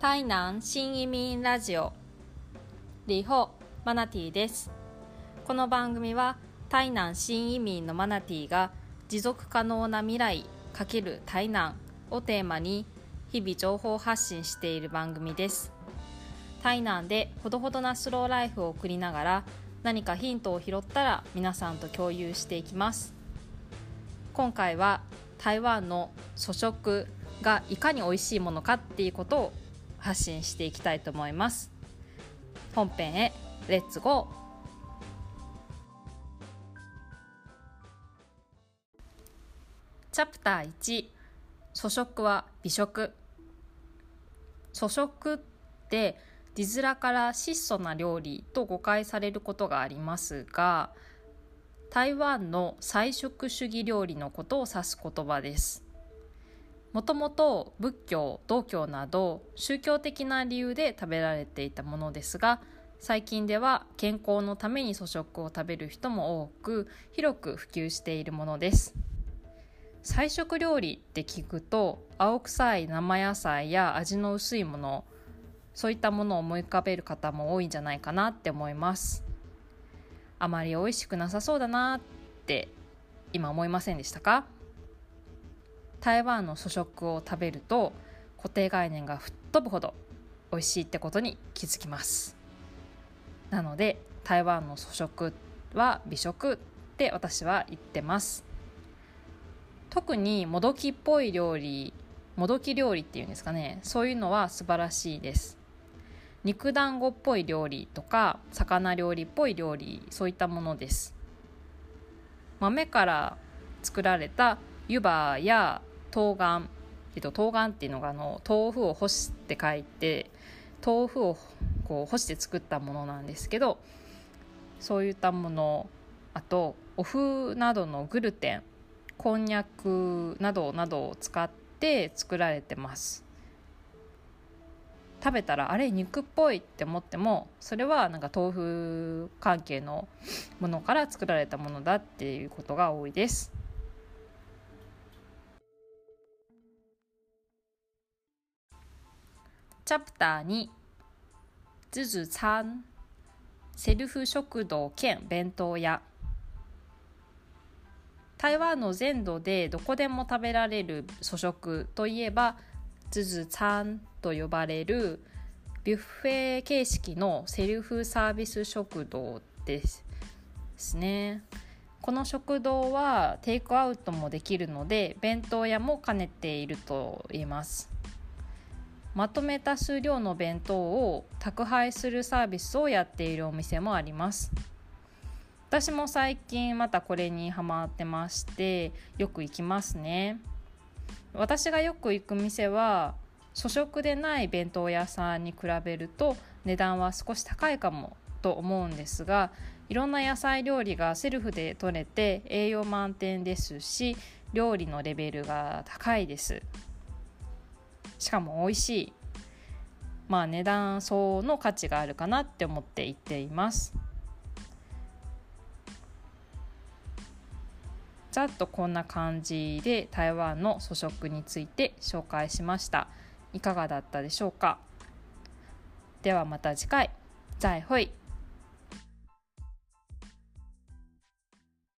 台南新移民ラジオ。リホマナティです。この番組は台南新移民のマナティが持続可能な未来×台南をテーマに日々情報発信している番組です。台南でほどほどなスローライフを送りながら何かヒントを拾ったら皆さんと共有していきます。今回は台湾の粗食がいかに美味しいものかっていうことを発信していきたいと思います。本編へレッツゴーチャプター1粗食は美食。粗食って字面から質素な料理と誤解されることがありますが台湾の菜食主義料理のことを指す言葉です。もともと仏教道教など宗教的な理由で食べられていたものですが最近では健康のために粗食を食べる人も多く広く普及しているものです。菜食料理って聞くと青臭い生野菜や味の薄いものそういったものを思い浮かべる方も多いんじゃないかなって思います。あまり美味しくなさそうだなって今思いませんでしたか？台湾の粗食を食べると固定概念が吹っ飛ぶほど美味しいってことに気づきます。なので台湾の粗食は美食って私は言ってます。特にもどきっぽい料理もどき料理っていうんですかね。そういうのは素晴らしいです。肉団子っぽい料理とか魚料理っぽい料理そういったものです。豆から作られた湯葉や冬瓜、えっと、冬瓜っていうのがあの豆腐を干して書いて豆腐をこう干して作ったものなんですけどそういったものあとお麩などのグルテンこんにゃくなどなどを使って作られてます。食べたらあれ肉っぽいって思ってもそれはなんか豆腐関係のものから作られたものだっていうことが多いです。チャプター2ズズ餐セルフ食堂兼弁当屋。台湾の全土でどこでも食べられる粗食といえばズズ餐と呼ばれるビュッフェ形式のセルフサービス食堂ですですね。この食堂はテイクアウトもできるので弁当屋も兼ねていると言います。まとめた数量の弁当を宅配するサービスをやっているお店もあります。私も最近またこれにハマってましてよく行きますね。私がよく行く店は粗食でない弁当屋さんに比べると値段は少し高いかもと思うんですがいろんな野菜料理がセルフで取れて栄養満点ですし料理のレベルが高いです。しかも美味しいまあ値段相応の価値があるかなって思って言っています。ざっとこんな感じで台湾の粗食について紹介しました。いかがだったでしょうか？ではまた次回。再会。